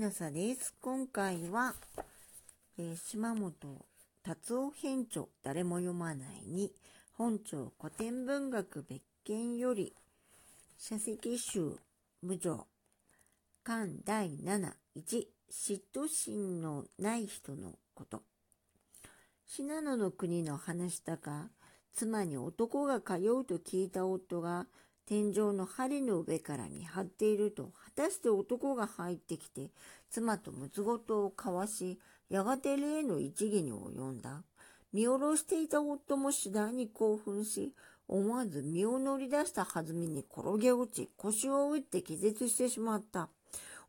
ひなさです。今回は、えー、島本達夫編著誰も読まないに本庁古典文学別件より社籍集無常巻第7 1嫉妬心のない人のこと信濃の国の話だか妻に男が通うと聞いた夫が天井の針の上から見張っていると、果たして男が入ってきて、妻とむつごとを交わし、やがて例の一義に及んだ。見下ろしていた夫も次第に興奮し、思わず身を乗り出した弾みに転げ落ち、腰を打って気絶してしまった。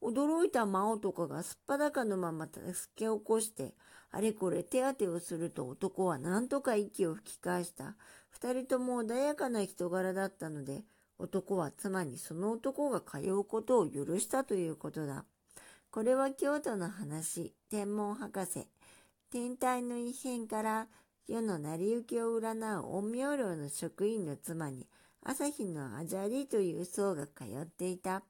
驚いた真男がすっぱだかのまま助け起こして、あれこれ手当てをすると男は何とか息を吹き返した。二人とも穏やかな人柄だったので、男は妻にその男が通うことを許したということだ。これは京都の話、天文博士。天体の異変から世の成り行きを占う陰陽寮の職員の妻に朝日のアジャリという僧が通っていた。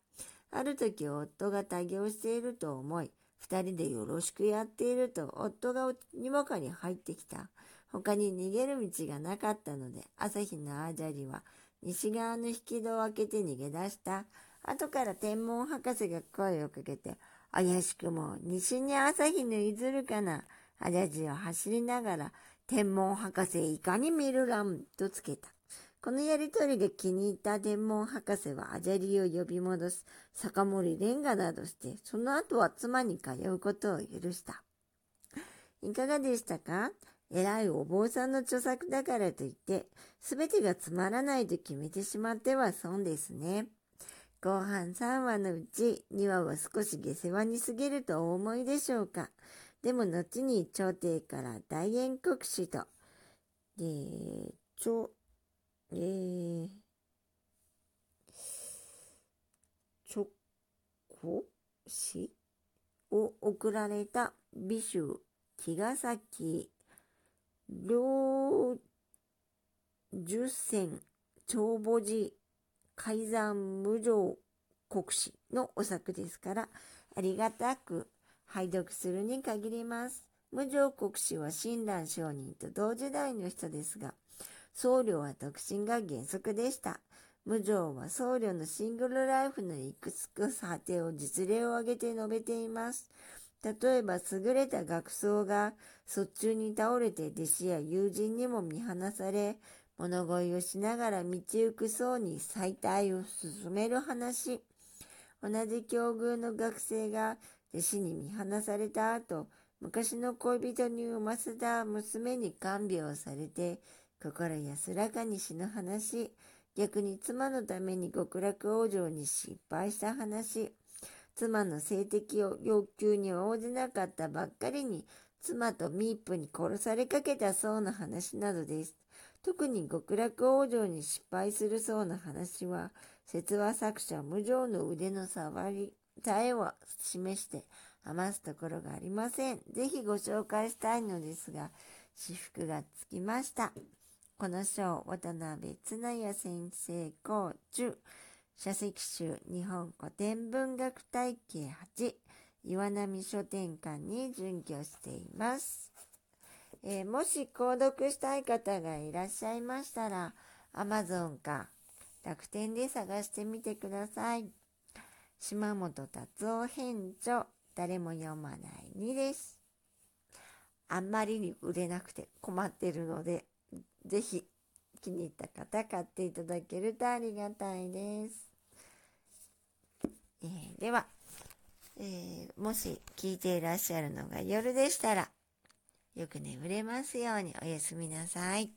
ある時夫が多行していると思い、二人でよろしくやっていると夫がにわかに入ってきた。他に逃げる道がなかったので、朝日のアジャリは西側の引き戸を開けて逃げ出した。後から天文博士が声をかけて、怪しくも西に朝日のいずるかな、アジャジを走りながら、天文博士いかに見るらんとつけた。このやりとりが気に入った天文博士はアジャリを呼び戻す、坂森レンガなどして、その後は妻に通うことを許した。いかがでしたか？偉いお坊さんの著作だからといって、すべてがつまらないと決めてしまっては損ですね。後半3話のうち2話は少し下世話に過ぎるとお思いでしょうか。でも後に朝廷から大円国史と、えー、朝、えー、直行史を送られた美州茅ヶ崎両十選長母寺改ざん無常国史のお作ですから、ありがたく拝読するに限ります。無常国史は親鸞上人と同時代の人ですが、僧侶は独身が原則でした。無常は僧侶のシングルライフのいくつく果てを実例を挙げて述べています。例えば優れた学僧が卒中に倒れて弟子や友人にも見放され、物乞いをしながら道行く僧に再退を進める話。同じ境遇の学生が弟子に見放された後、昔の恋人に産ませた娘に看病されて、心安らかに死ぬ話。逆に妻のために極楽往生に失敗した話。妻の性的要求に応じなかったばっかりに、妻とミープに殺されかけたそうな話などです。特に極楽往生に失敗するそうな話は、説話作者無常の腕の触り、さえを示して余すところがありません。ぜひご紹介したいのですが、私服がつきました。この章、渡辺綱也先生講中、書籍集日本古典文学体系8岩波書店館に準拠しています。えー、もし購読したい方がいらっしゃいましたら Amazon か楽天で探してみてください。島本達夫編著誰も読まない2です。あんまりに売れなくて困ってるので、ぜひ気に入った方買っていただけるとありがたいです。えー、では、えー、もし聞いていらっしゃるのが夜でしたら、よく眠れますようにおやすみなさい。